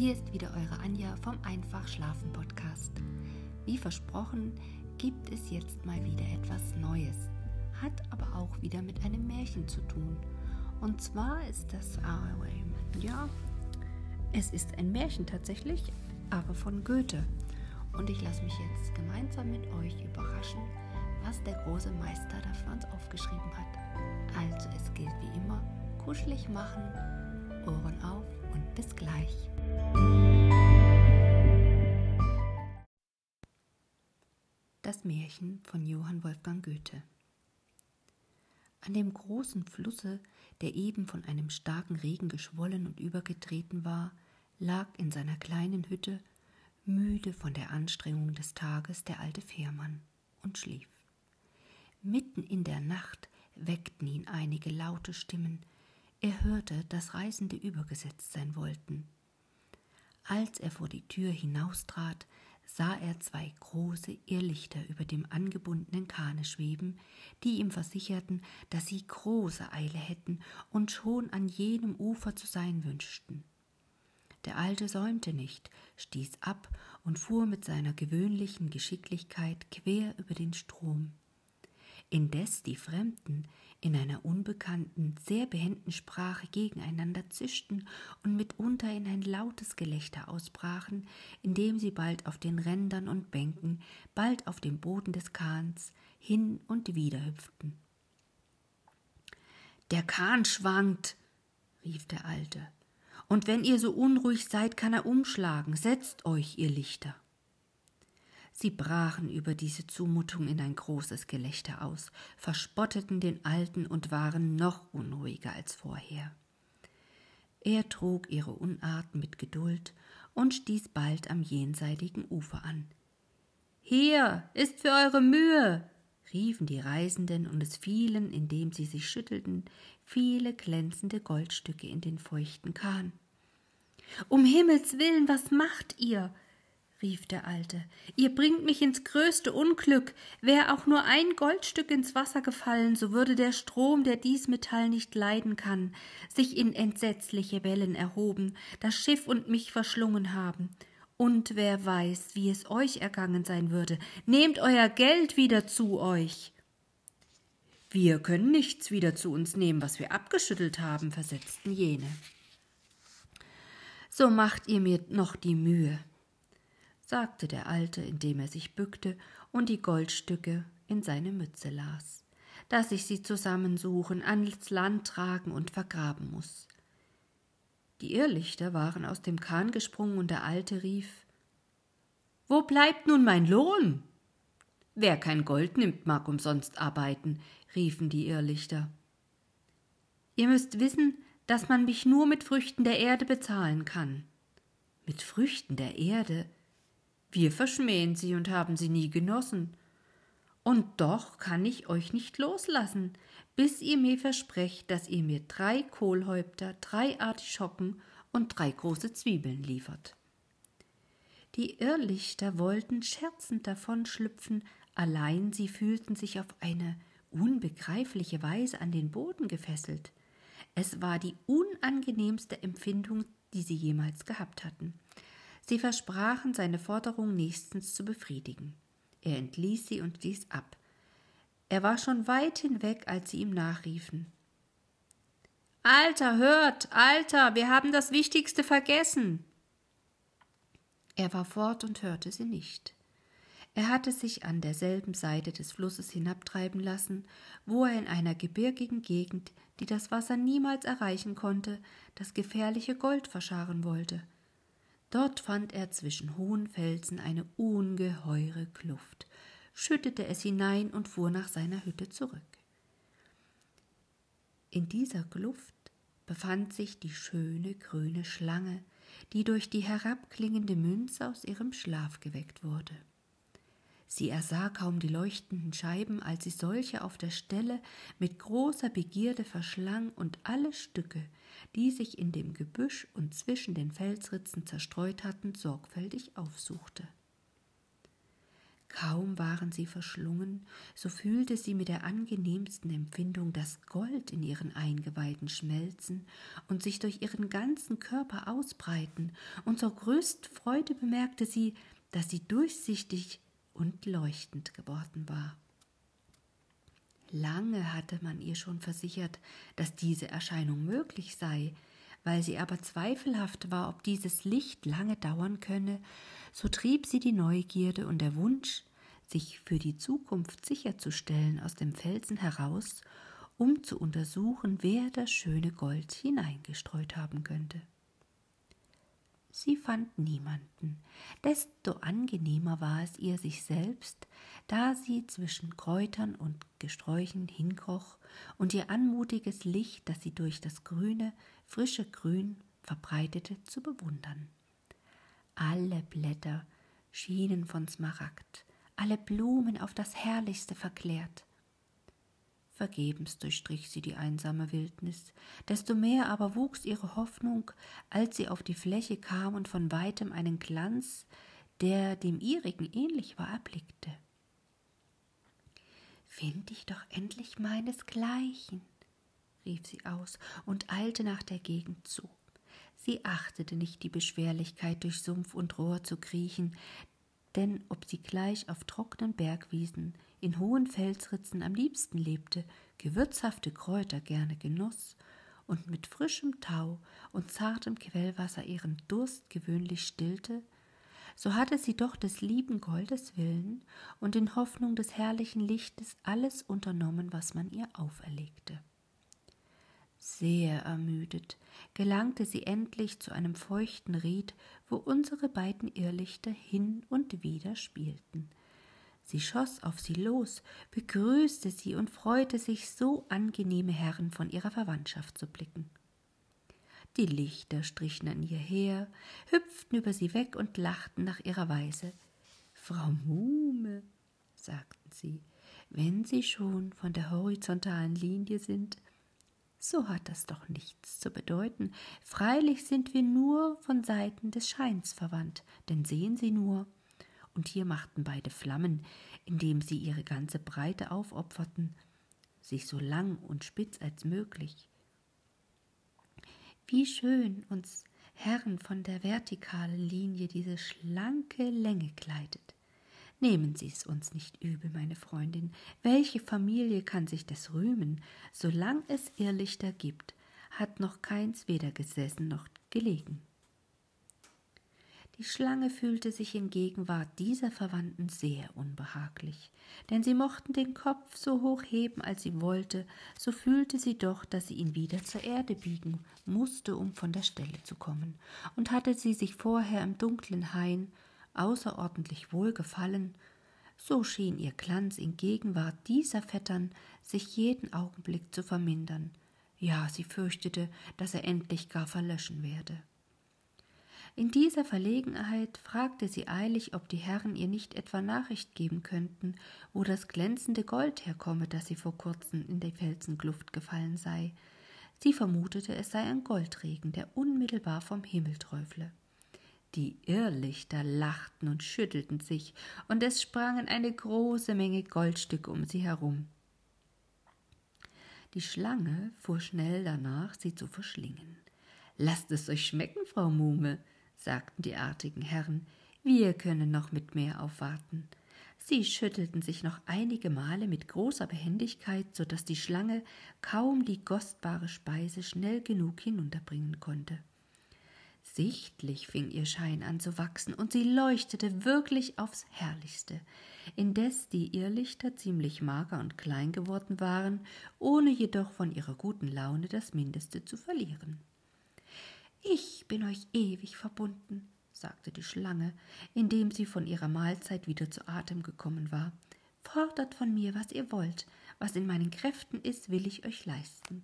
Hier ist wieder eure Anja vom Einfach Schlafen Podcast. Wie versprochen, gibt es jetzt mal wieder etwas Neues, hat aber auch wieder mit einem Märchen zu tun. Und zwar ist das, äh, ja, es ist ein Märchen tatsächlich, aber von Goethe. Und ich lasse mich jetzt gemeinsam mit euch überraschen, was der große Meister da für uns aufgeschrieben hat. Also es gilt wie immer, kuschelig machen, Ohren auf und bis gleich. Das Märchen von Johann Wolfgang Goethe. An dem großen Flusse, der eben von einem starken Regen geschwollen und übergetreten war, lag in seiner kleinen Hütte, müde von der Anstrengung des Tages, der alte Fährmann und schlief. Mitten in der Nacht weckten ihn einige laute Stimmen. Er hörte, dass Reisende übergesetzt sein wollten. Als er vor die Tür hinaustrat, sah er zwei große Irrlichter über dem angebundenen Kahne schweben, die ihm versicherten, dass sie große Eile hätten und schon an jenem Ufer zu sein wünschten. Der Alte säumte nicht, stieß ab und fuhr mit seiner gewöhnlichen Geschicklichkeit quer über den Strom. Indes die Fremden in einer unbekannten, sehr behenden Sprache gegeneinander zischten und mitunter in ein lautes Gelächter ausbrachen, indem sie bald auf den Rändern und Bänken, bald auf dem Boden des Kahns hin und wider hüpften. Der Kahn schwankt, rief der Alte, und wenn ihr so unruhig seid, kann er umschlagen. Setzt euch, ihr Lichter. Sie brachen über diese Zumutung in ein großes Gelächter aus, verspotteten den Alten und waren noch unruhiger als vorher. Er trug ihre Unarten mit Geduld und stieß bald am jenseitigen Ufer an. Hier ist für eure Mühe, riefen die Reisenden, und es fielen, indem sie sich schüttelten, viele glänzende Goldstücke in den feuchten Kahn. Um Himmels willen, was macht ihr? Rief der Alte, ihr bringt mich ins größte Unglück. Wär auch nur ein Goldstück ins Wasser gefallen, so würde der Strom, der dies Metall nicht leiden kann, sich in entsetzliche Wellen erhoben, das Schiff und mich verschlungen haben. Und wer weiß, wie es euch ergangen sein würde. Nehmt euer Geld wieder zu euch. Wir können nichts wieder zu uns nehmen, was wir abgeschüttelt haben, versetzten jene. So macht ihr mir noch die Mühe sagte der Alte, indem er sich bückte und die Goldstücke in seine Mütze las, dass ich sie zusammensuchen, ans Land tragen und vergraben muss. Die Irrlichter waren aus dem Kahn gesprungen und der Alte rief Wo bleibt nun mein Lohn? Wer kein Gold nimmt, mag umsonst arbeiten, riefen die Irrlichter. Ihr müsst wissen, dass man mich nur mit Früchten der Erde bezahlen kann. Mit Früchten der Erde? Wir verschmähen sie und haben sie nie genossen. Und doch kann ich euch nicht loslassen, bis ihr mir versprecht, dass ihr mir drei Kohlhäupter, drei Artischocken und drei große Zwiebeln liefert. Die Irrlichter wollten scherzend davonschlüpfen, allein sie fühlten sich auf eine unbegreifliche Weise an den Boden gefesselt. Es war die unangenehmste Empfindung, die sie jemals gehabt hatten. Sie versprachen, seine Forderung nächstens zu befriedigen. Er entließ sie und stieß ab. Er war schon weit hinweg, als sie ihm nachriefen. Alter, hört, Alter, wir haben das Wichtigste vergessen. Er war fort und hörte sie nicht. Er hatte sich an derselben Seite des Flusses hinabtreiben lassen, wo er in einer gebirgigen Gegend, die das Wasser niemals erreichen konnte, das gefährliche Gold verscharren wollte. Dort fand er zwischen hohen Felsen eine ungeheure Kluft, schüttete es hinein und fuhr nach seiner Hütte zurück. In dieser Kluft befand sich die schöne grüne Schlange, die durch die herabklingende Münze aus ihrem Schlaf geweckt wurde. Sie ersah kaum die leuchtenden Scheiben, als sie solche auf der Stelle mit großer Begierde verschlang und alle Stücke, die sich in dem Gebüsch und zwischen den Felsritzen zerstreut hatten, sorgfältig aufsuchte. Kaum waren sie verschlungen, so fühlte sie mit der angenehmsten Empfindung das Gold in ihren Eingeweiden schmelzen und sich durch ihren ganzen Körper ausbreiten, und zur größten Freude bemerkte sie, dass sie durchsichtig und leuchtend geworden war. Lange hatte man ihr schon versichert, dass diese Erscheinung möglich sei, weil sie aber zweifelhaft war, ob dieses Licht lange dauern könne, so trieb sie die Neugierde und der Wunsch, sich für die Zukunft sicherzustellen, aus dem Felsen heraus, um zu untersuchen, wer das schöne Gold hineingestreut haben könnte. Sie fand niemanden. Desto angenehmer war es ihr sich selbst, da sie zwischen Kräutern und Gesträuchen hinkroch und ihr anmutiges Licht, das sie durch das grüne, frische Grün verbreitete, zu bewundern. Alle Blätter schienen von Smaragd, alle Blumen auf das Herrlichste verklärt. Vergebens durchstrich sie die einsame Wildnis, desto mehr aber wuchs ihre Hoffnung, als sie auf die Fläche kam und von weitem einen Glanz, der dem ihrigen ähnlich war, erblickte. Find ich doch endlich meinesgleichen, rief sie aus und eilte nach der Gegend zu. Sie achtete nicht die Beschwerlichkeit, durch Sumpf und Rohr zu kriechen, denn ob sie gleich auf trockenen Bergwiesen in hohen Felsritzen am liebsten lebte, gewürzhafte Kräuter gerne genoss und mit frischem Tau und zartem Quellwasser ihren Durst gewöhnlich stillte, so hatte sie doch des lieben Goldes willen und in Hoffnung des herrlichen Lichtes alles unternommen, was man ihr auferlegte. Sehr ermüdet gelangte sie endlich zu einem feuchten Ried, wo unsere beiden Irrlichter hin und wieder spielten, Sie schoss auf sie los, begrüßte sie und freute sich, so angenehme Herren von ihrer Verwandtschaft zu blicken. Die Lichter strichen an ihr her, hüpften über sie weg und lachten nach ihrer Weise. Frau Muhme, sagten sie, wenn Sie schon von der horizontalen Linie sind, so hat das doch nichts zu bedeuten. Freilich sind wir nur von Seiten des Scheins verwandt, denn sehen Sie nur, und hier machten beide Flammen, indem sie ihre ganze Breite aufopferten, sich so lang und spitz als möglich. Wie schön uns Herren von der vertikalen Linie diese schlanke Länge kleidet. Nehmen Sie es uns nicht übel, meine Freundin. Welche Familie kann sich des rühmen? Solang es Irrlichter gibt, hat noch keins weder gesessen noch gelegen. Die Schlange fühlte sich in Gegenwart dieser Verwandten sehr unbehaglich, denn sie mochten den Kopf so hoch heben, als sie wollte, so fühlte sie doch, dass sie ihn wieder zur Erde biegen musste, um von der Stelle zu kommen, und hatte sie sich vorher im dunklen Hain außerordentlich wohl gefallen, so schien ihr Glanz in Gegenwart dieser Vettern sich jeden Augenblick zu vermindern, ja, sie fürchtete, dass er endlich gar verlöschen werde. In dieser Verlegenheit fragte sie eilig, ob die Herren ihr nicht etwa Nachricht geben könnten, wo das glänzende Gold herkomme, das sie vor kurzem in die Felsenkluft gefallen sei. Sie vermutete, es sei ein Goldregen, der unmittelbar vom Himmel träufle. Die Irrlichter lachten und schüttelten sich, und es sprangen eine große Menge Goldstücke um sie herum. Die Schlange fuhr schnell danach, sie zu verschlingen. Lasst es euch schmecken, Frau Muhme, sagten die artigen Herren, wir können noch mit mehr aufwarten. Sie schüttelten sich noch einige Male mit großer Behendigkeit, so dass die Schlange kaum die kostbare Speise schnell genug hinunterbringen konnte. Sichtlich fing ihr Schein an zu wachsen, und sie leuchtete wirklich aufs Herrlichste, indes die Irrlichter ziemlich mager und klein geworden waren, ohne jedoch von ihrer guten Laune das Mindeste zu verlieren. Ich bin euch ewig verbunden, sagte die Schlange, indem sie von ihrer Mahlzeit wieder zu Atem gekommen war. Fordert von mir, was ihr wollt, was in meinen Kräften ist, will ich euch leisten.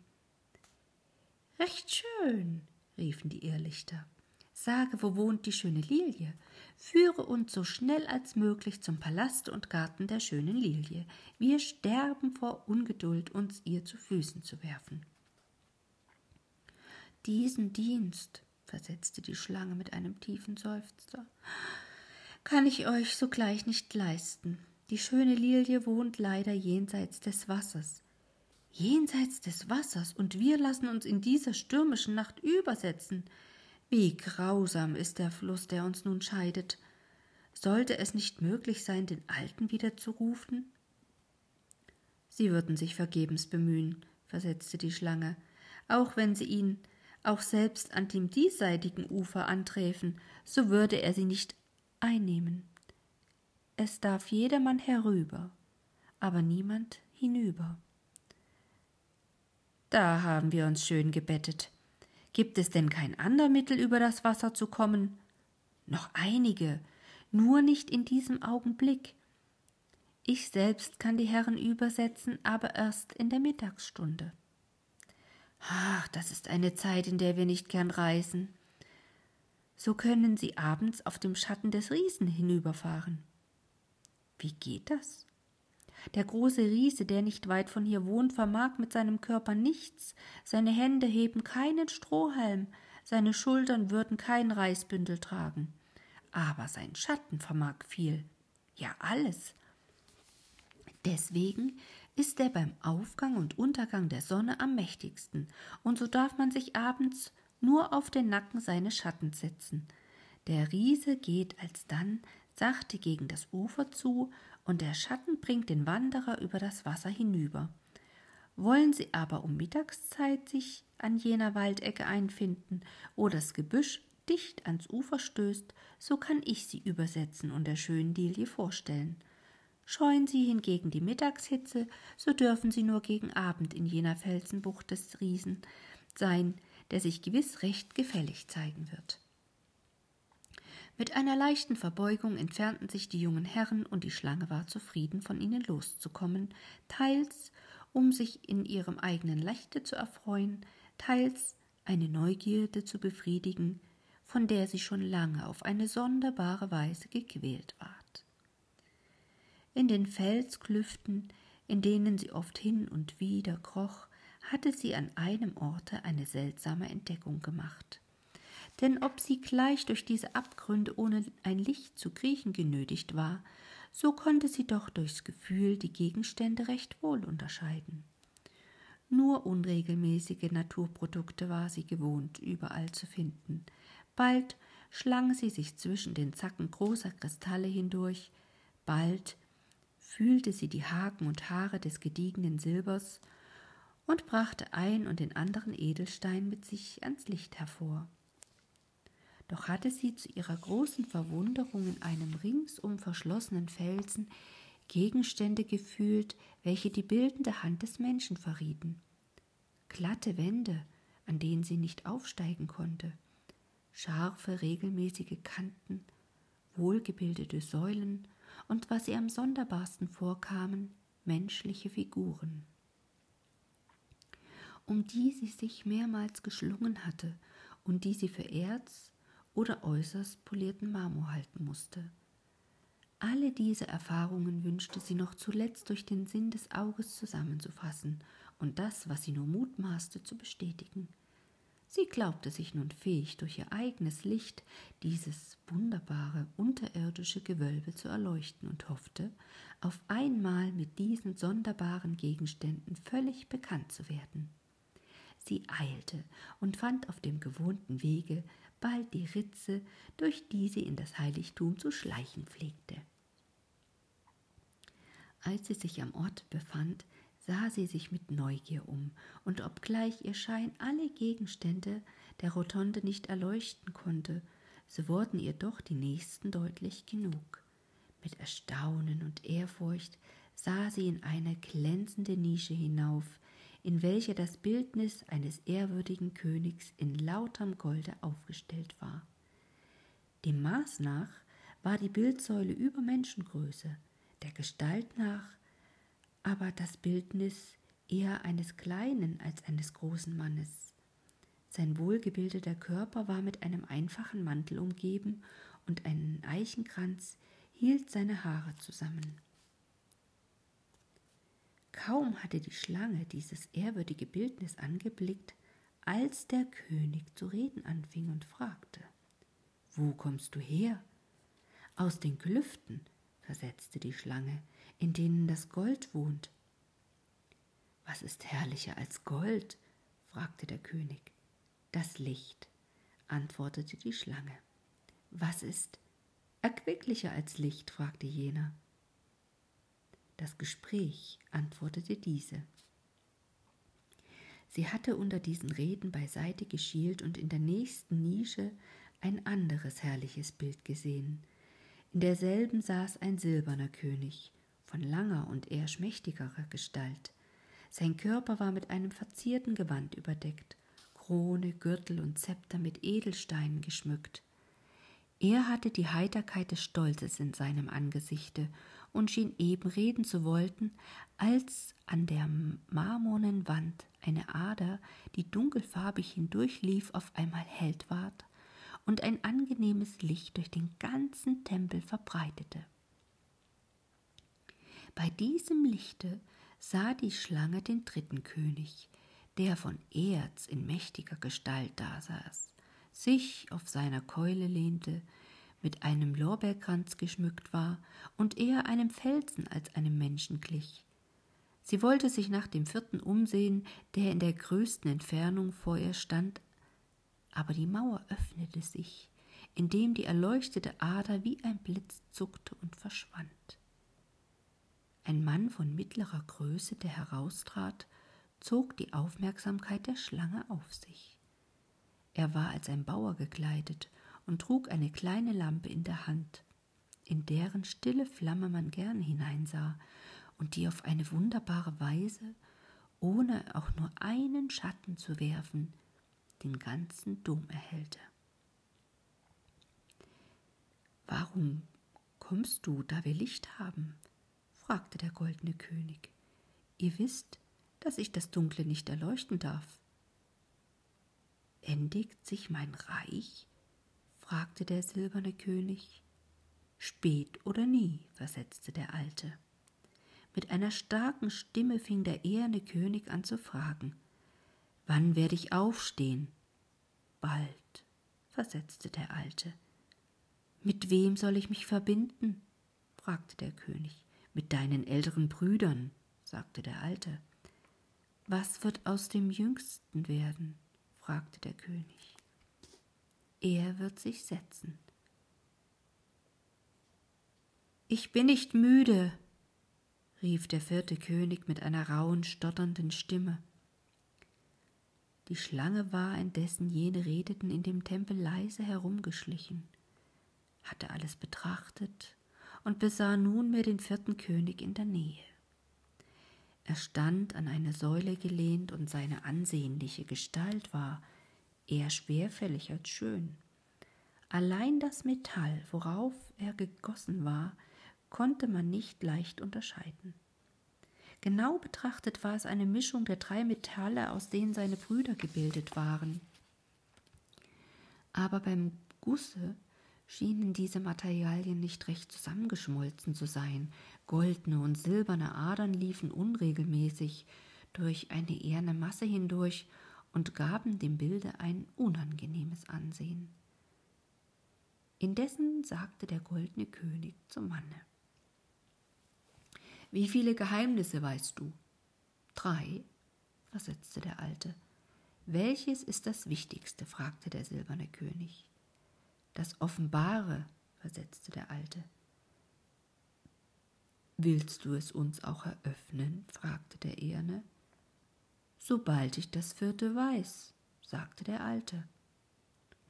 Recht schön, riefen die Irrlichter. Sage, wo wohnt die schöne Lilie? Führe uns so schnell als möglich zum Palast und Garten der schönen Lilie. Wir sterben vor Ungeduld, uns ihr zu Füßen zu werfen. Diesen Dienst, versetzte die Schlange mit einem tiefen Seufzer, kann ich euch sogleich nicht leisten. Die schöne Lilie wohnt leider jenseits des Wassers. Jenseits des Wassers, und wir lassen uns in dieser stürmischen Nacht übersetzen. Wie grausam ist der Fluss, der uns nun scheidet. Sollte es nicht möglich sein, den Alten wieder zu rufen? Sie würden sich vergebens bemühen, versetzte die Schlange, auch wenn sie ihn auch selbst an dem diesseitigen Ufer anträfen, so würde er sie nicht einnehmen. Es darf jedermann herüber, aber niemand hinüber. Da haben wir uns schön gebettet. Gibt es denn kein ander Mittel, über das Wasser zu kommen? Noch einige, nur nicht in diesem Augenblick. Ich selbst kann die Herren übersetzen, aber erst in der Mittagsstunde. Ach, das ist eine Zeit, in der wir nicht gern reisen. So können Sie abends auf dem Schatten des Riesen hinüberfahren. Wie geht das? Der große Riese, der nicht weit von hier wohnt, vermag mit seinem Körper nichts, seine Hände heben keinen Strohhalm, seine Schultern würden kein Reisbündel tragen. Aber sein Schatten vermag viel, ja alles. Deswegen ist er beim Aufgang und Untergang der Sonne am mächtigsten, und so darf man sich abends nur auf den Nacken seines Schattens setzen. Der Riese geht alsdann sachte gegen das Ufer zu, und der Schatten bringt den Wanderer über das Wasser hinüber. Wollen sie aber um Mittagszeit sich an jener Waldecke einfinden, wo das Gebüsch dicht ans Ufer stößt, so kann ich sie übersetzen und der schönen Lilie vorstellen. Scheuen sie hingegen die Mittagshitze, so dürfen sie nur gegen Abend in jener Felsenbucht des Riesen sein, der sich gewiss recht gefällig zeigen wird. Mit einer leichten Verbeugung entfernten sich die jungen Herren, und die Schlange war zufrieden, von ihnen loszukommen, teils um sich in ihrem eigenen Leichte zu erfreuen, teils eine Neugierde zu befriedigen, von der sie schon lange auf eine sonderbare Weise gequält ward. In den Felsklüften, in denen sie oft hin und wieder kroch, hatte sie an einem Orte eine seltsame Entdeckung gemacht denn ob sie gleich durch diese Abgründe ohne ein Licht zu kriechen genötigt war, so konnte sie doch durchs Gefühl die Gegenstände recht wohl unterscheiden. Nur unregelmäßige Naturprodukte war sie gewohnt, überall zu finden. Bald schlang sie sich zwischen den Zacken großer Kristalle hindurch, bald fühlte sie die Haken und Haare des gediegenen Silbers und brachte ein und den anderen Edelstein mit sich ans Licht hervor doch hatte sie zu ihrer großen Verwunderung in einem ringsum verschlossenen Felsen Gegenstände gefühlt, welche die bildende Hand des Menschen verrieten. Glatte Wände, an denen sie nicht aufsteigen konnte, scharfe, regelmäßige Kanten, wohlgebildete Säulen und was ihr am sonderbarsten vorkamen, menschliche Figuren. Um die sie sich mehrmals geschlungen hatte und die sie für Erz, oder äußerst polierten Marmor halten musste. Alle diese Erfahrungen wünschte sie noch zuletzt durch den Sinn des Auges zusammenzufassen und das, was sie nur mutmaßte, zu bestätigen. Sie glaubte sich nun fähig, durch ihr eigenes Licht dieses wunderbare unterirdische Gewölbe zu erleuchten und hoffte, auf einmal mit diesen sonderbaren Gegenständen völlig bekannt zu werden. Sie eilte und fand auf dem gewohnten Wege bald die Ritze, durch die sie in das Heiligtum zu schleichen pflegte. Als sie sich am Ort befand, sah sie sich mit Neugier um, und obgleich ihr Schein alle Gegenstände der Rotonde nicht erleuchten konnte, so wurden ihr doch die nächsten deutlich genug. Mit Erstaunen und Ehrfurcht sah sie in eine glänzende Nische hinauf, in welcher das Bildnis eines ehrwürdigen Königs in lauterm Golde aufgestellt war. Dem Maß nach war die Bildsäule über Menschengröße, der Gestalt nach aber das Bildnis eher eines kleinen als eines großen Mannes. Sein wohlgebildeter Körper war mit einem einfachen Mantel umgeben und ein Eichenkranz hielt seine Haare zusammen. Kaum hatte die Schlange dieses ehrwürdige Bildnis angeblickt, als der König zu reden anfing und fragte Wo kommst du her? Aus den Klüften, versetzte die Schlange, in denen das Gold wohnt. Was ist herrlicher als Gold? fragte der König. Das Licht, antwortete die Schlange. Was ist erquicklicher als Licht? fragte jener. Das Gespräch, antwortete diese. Sie hatte unter diesen Reden beiseite geschielt und in der nächsten Nische ein anderes herrliches Bild gesehen. In derselben saß ein silberner König, von langer und eher schmächtigerer Gestalt. Sein Körper war mit einem verzierten Gewand überdeckt, Krone, Gürtel und Zepter mit Edelsteinen geschmückt. Er hatte die Heiterkeit des Stolzes in seinem Angesichte und schien eben reden zu wollten, als an der marmornen Wand eine Ader, die dunkelfarbig hindurchlief, auf einmal hell ward und ein angenehmes Licht durch den ganzen Tempel verbreitete. Bei diesem Lichte sah die Schlange den dritten König, der von Erz in mächtiger Gestalt dasaß, sich auf seiner Keule lehnte, mit einem Lorbeerkranz geschmückt war und eher einem Felsen als einem Menschen glich. Sie wollte sich nach dem vierten umsehen, der in der größten Entfernung vor ihr stand, aber die Mauer öffnete sich, indem die erleuchtete Ader wie ein Blitz zuckte und verschwand. Ein Mann von mittlerer Größe, der heraustrat, zog die Aufmerksamkeit der Schlange auf sich. Er war als ein Bauer gekleidet und trug eine kleine Lampe in der Hand, in deren stille Flamme man gern hineinsah und die auf eine wunderbare Weise, ohne auch nur einen Schatten zu werfen, den ganzen Dom erhellte. Warum kommst du, da wir Licht haben? fragte der goldene König. Ihr wisst, dass ich das Dunkle nicht erleuchten darf. Endigt sich mein Reich? fragte der silberne König. Spät oder nie, versetzte der Alte. Mit einer starken Stimme fing der eherne König an zu fragen. Wann werde ich aufstehen? Bald, versetzte der Alte. Mit wem soll ich mich verbinden? fragte der König. Mit deinen älteren Brüdern, sagte der Alte. Was wird aus dem Jüngsten werden? fragte der König. Er wird sich setzen. Ich bin nicht müde, rief der vierte König mit einer rauen, stotternden Stimme. Die Schlange war, indessen jene redeten, in dem Tempel leise herumgeschlichen, hatte alles betrachtet und besah nunmehr den vierten König in der Nähe. Er stand an eine Säule gelehnt, und seine ansehnliche Gestalt war eher schwerfällig als schön. Allein das Metall, worauf er gegossen war, konnte man nicht leicht unterscheiden. Genau betrachtet war es eine Mischung der drei Metalle, aus denen seine Brüder gebildet waren. Aber beim Gusse schienen diese Materialien nicht recht zusammengeschmolzen zu sein. Goldene und silberne Adern liefen unregelmäßig durch eine eherne Masse hindurch und gaben dem Bilde ein unangenehmes Ansehen. Indessen sagte der goldene König zum Manne Wie viele Geheimnisse weißt du? Drei, versetzte der Alte. Welches ist das Wichtigste? fragte der silberne König. Das Offenbare, versetzte der Alte. Willst du es uns auch eröffnen? fragte der Eherne. Sobald ich das vierte weiß, sagte der Alte.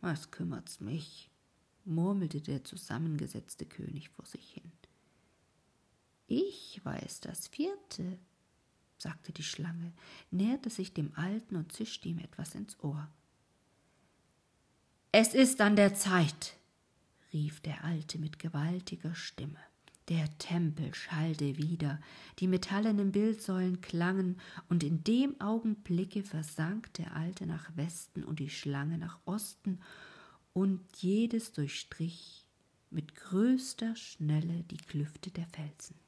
Was kümmert's mich? murmelte der zusammengesetzte König vor sich hin. Ich weiß das vierte, sagte die Schlange, näherte sich dem Alten und zischte ihm etwas ins Ohr. Es ist an der Zeit, rief der Alte mit gewaltiger Stimme. Der Tempel schallte wieder, die metallenen Bildsäulen klangen, und in dem Augenblicke versank der Alte nach Westen und die Schlange nach Osten, und jedes durchstrich mit größter Schnelle die Klüfte der Felsen.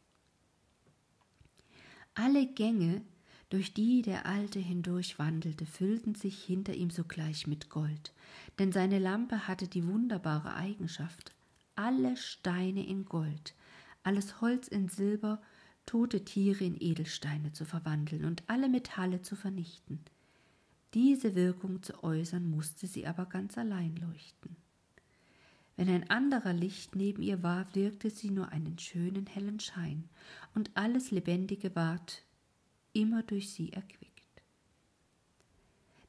Alle Gänge, durch die der Alte hindurchwandelte, füllten sich hinter ihm sogleich mit Gold, denn seine Lampe hatte die wunderbare Eigenschaft, alle Steine in Gold, alles Holz in Silber, tote Tiere in Edelsteine zu verwandeln und alle Metalle zu vernichten. Diese Wirkung zu äußern, musste sie aber ganz allein leuchten. Wenn ein anderer Licht neben ihr war, wirkte sie nur einen schönen hellen Schein, und alles Lebendige ward immer durch sie erquickt.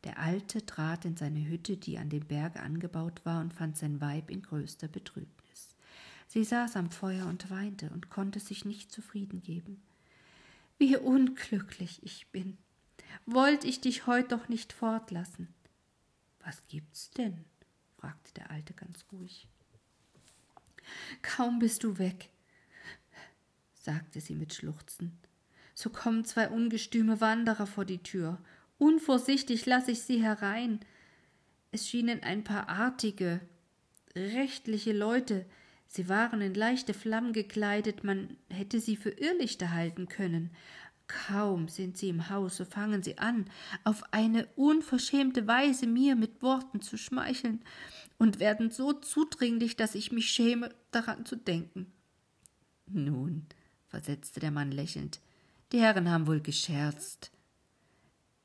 Der Alte trat in seine Hütte, die an dem Berge angebaut war, und fand sein Weib in größter Betrübnis. Sie saß am Feuer und weinte und konnte sich nicht zufrieden geben. Wie unglücklich ich bin. Wollt ich dich heut doch nicht fortlassen. Was gibt's denn? fragte der Alte ganz ruhig. Kaum bist du weg, sagte sie mit Schluchzen, so kommen zwei ungestüme Wanderer vor die Tür Unvorsichtig lasse ich sie herein. Es schienen ein paar artige, rechtliche Leute. Sie waren in leichte Flammen gekleidet, man hätte sie für Irrlichter halten können. Kaum sind sie im Haus, so fangen sie an, auf eine unverschämte Weise mir mit Worten zu schmeicheln und werden so zudringlich, dass ich mich schäme, daran zu denken. Nun, versetzte der Mann lächelnd, die Herren haben wohl gescherzt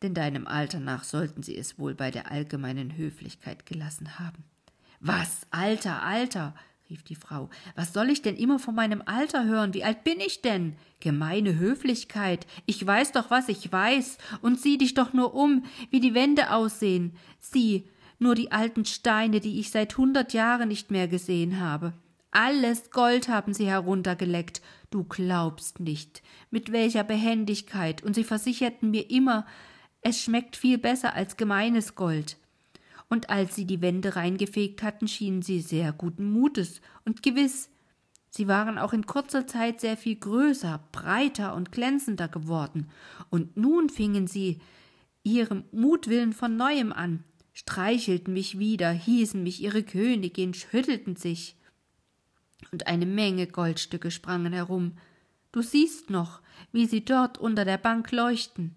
denn deinem Alter nach sollten sie es wohl bei der allgemeinen Höflichkeit gelassen haben. Was, Alter, Alter, rief die Frau, was soll ich denn immer von meinem Alter hören? Wie alt bin ich denn? Gemeine Höflichkeit. Ich weiß doch, was ich weiß, und sieh dich doch nur um, wie die Wände aussehen. Sieh, nur die alten Steine, die ich seit hundert Jahren nicht mehr gesehen habe. Alles Gold haben sie heruntergeleckt. Du glaubst nicht, mit welcher Behendigkeit, und sie versicherten mir immer, es schmeckt viel besser als gemeines Gold. Und als sie die Wände reingefegt hatten, schienen sie sehr guten Mutes und gewiss, sie waren auch in kurzer Zeit sehr viel größer, breiter und glänzender geworden, und nun fingen sie ihrem Mutwillen von neuem an, streichelten mich wieder, hießen mich ihre Königin, schüttelten sich. Und eine Menge Goldstücke sprangen herum. Du siehst noch, wie sie dort unter der Bank leuchten.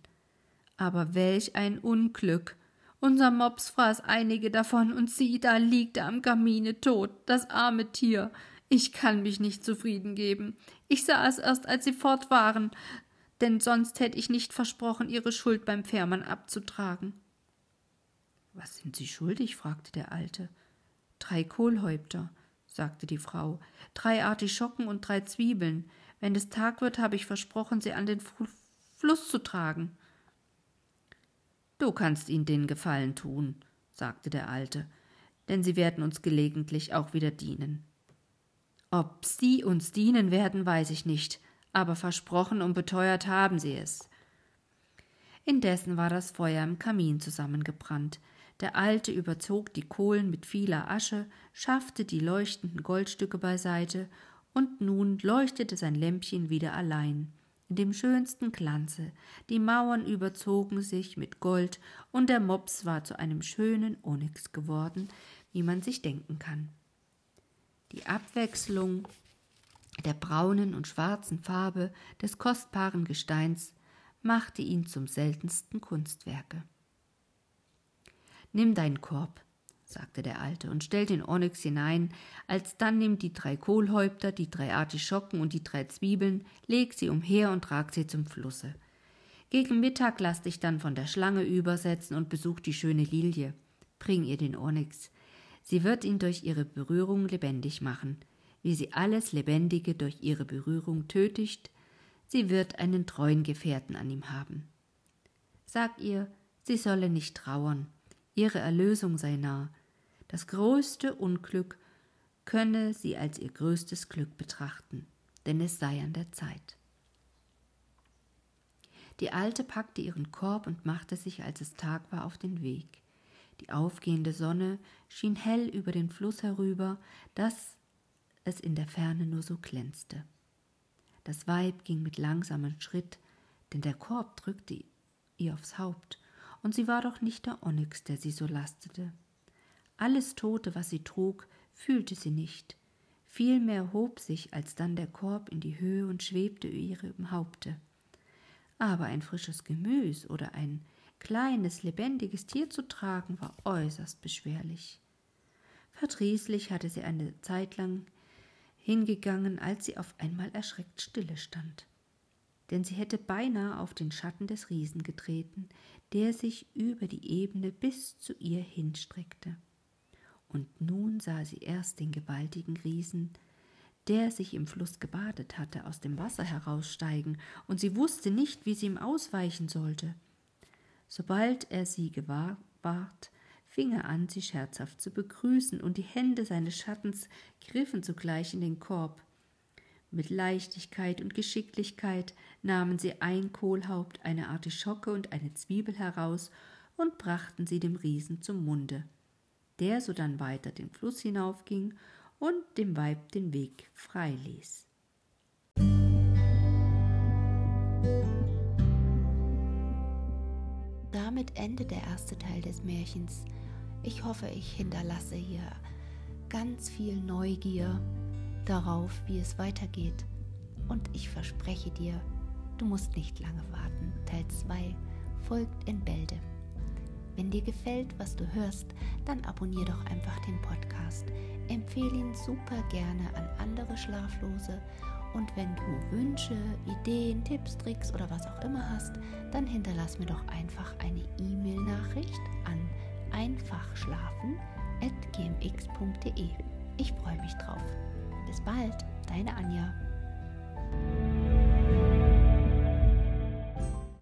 Aber welch ein Unglück. Unser Mops fraß einige davon, und sieh, da liegt er am Kamine tot, das arme Tier. Ich kann mich nicht zufrieden geben. Ich sah es erst, als sie fort waren, denn sonst hätte ich nicht versprochen, ihre Schuld beim Fährmann abzutragen. Was sind Sie schuldig? fragte der Alte. Drei Kohlhäupter, sagte die Frau, drei Artischocken und drei Zwiebeln. Wenn es Tag wird, habe ich versprochen, sie an den Fluss zu tragen. Du kannst ihnen den Gefallen tun, sagte der Alte, denn sie werden uns gelegentlich auch wieder dienen. Ob sie uns dienen werden, weiß ich nicht, aber versprochen und beteuert haben sie es. Indessen war das Feuer im Kamin zusammengebrannt. Der Alte überzog die Kohlen mit vieler Asche, schaffte die leuchtenden Goldstücke beiseite, und nun leuchtete sein Lämpchen wieder allein in dem schönsten Glanze, die Mauern überzogen sich mit Gold, und der Mops war zu einem schönen Onyx geworden, wie man sich denken kann. Die Abwechslung der braunen und schwarzen Farbe des kostbaren Gesteins machte ihn zum seltensten Kunstwerke. Nimm deinen Korb, sagte der Alte und stellt den Onyx hinein, alsdann nimm die drei Kohlhäupter, die drei Artischocken und die drei Zwiebeln, leg sie umher und trag sie zum Flusse. Gegen Mittag lass dich dann von der Schlange übersetzen und besuch die schöne Lilie. Bring ihr den Onyx. Sie wird ihn durch ihre Berührung lebendig machen, wie sie alles Lebendige durch ihre Berührung tötigt, sie wird einen treuen Gefährten an ihm haben. Sag ihr, sie solle nicht trauern, ihre Erlösung sei nah, das größte Unglück könne sie als ihr größtes Glück betrachten, denn es sei an der Zeit. Die Alte packte ihren Korb und machte sich, als es Tag war, auf den Weg. Die aufgehende Sonne schien hell über den Fluss herüber, dass es in der Ferne nur so glänzte. Das Weib ging mit langsamem Schritt, denn der Korb drückte ihr aufs Haupt, und sie war doch nicht der Onyx, der sie so lastete. Alles Tote, was sie trug, fühlte sie nicht. Vielmehr hob sich alsdann der Korb in die Höhe und schwebte über ihrem Haupte. Aber ein frisches Gemüs oder ein kleines, lebendiges Tier zu tragen, war äußerst beschwerlich. Verdrießlich hatte sie eine Zeit lang hingegangen, als sie auf einmal erschreckt stille stand. Denn sie hätte beinahe auf den Schatten des Riesen getreten, der sich über die Ebene bis zu ihr hinstreckte. Und nun sah sie erst den gewaltigen Riesen, der sich im Fluss gebadet hatte, aus dem Wasser heraussteigen, und sie wusste nicht, wie sie ihm ausweichen sollte. Sobald er sie gewahr ward, fing er an, sie scherzhaft zu begrüßen, und die Hände seines Schattens griffen zugleich in den Korb. Mit Leichtigkeit und Geschicklichkeit nahmen sie ein Kohlhaupt, eine Artischocke und eine Zwiebel heraus und brachten sie dem Riesen zum Munde, der sodann weiter den Fluss hinaufging und dem Weib den Weg frei ließ. Damit endet der erste Teil des Märchens. Ich hoffe, ich hinterlasse hier ganz viel Neugier darauf, wie es weitergeht. Und ich verspreche dir, du musst nicht lange warten. Teil 2 folgt in Bälde. Wenn dir gefällt, was du hörst, dann abonnier doch einfach den Podcast. Empfehle ihn super gerne an andere Schlaflose. Und wenn du Wünsche, Ideen, Tipps, Tricks oder was auch immer hast, dann hinterlass mir doch einfach eine E-Mail-Nachricht an einfachschlafen.gmx.de. Ich freue mich drauf. Bis bald, deine Anja.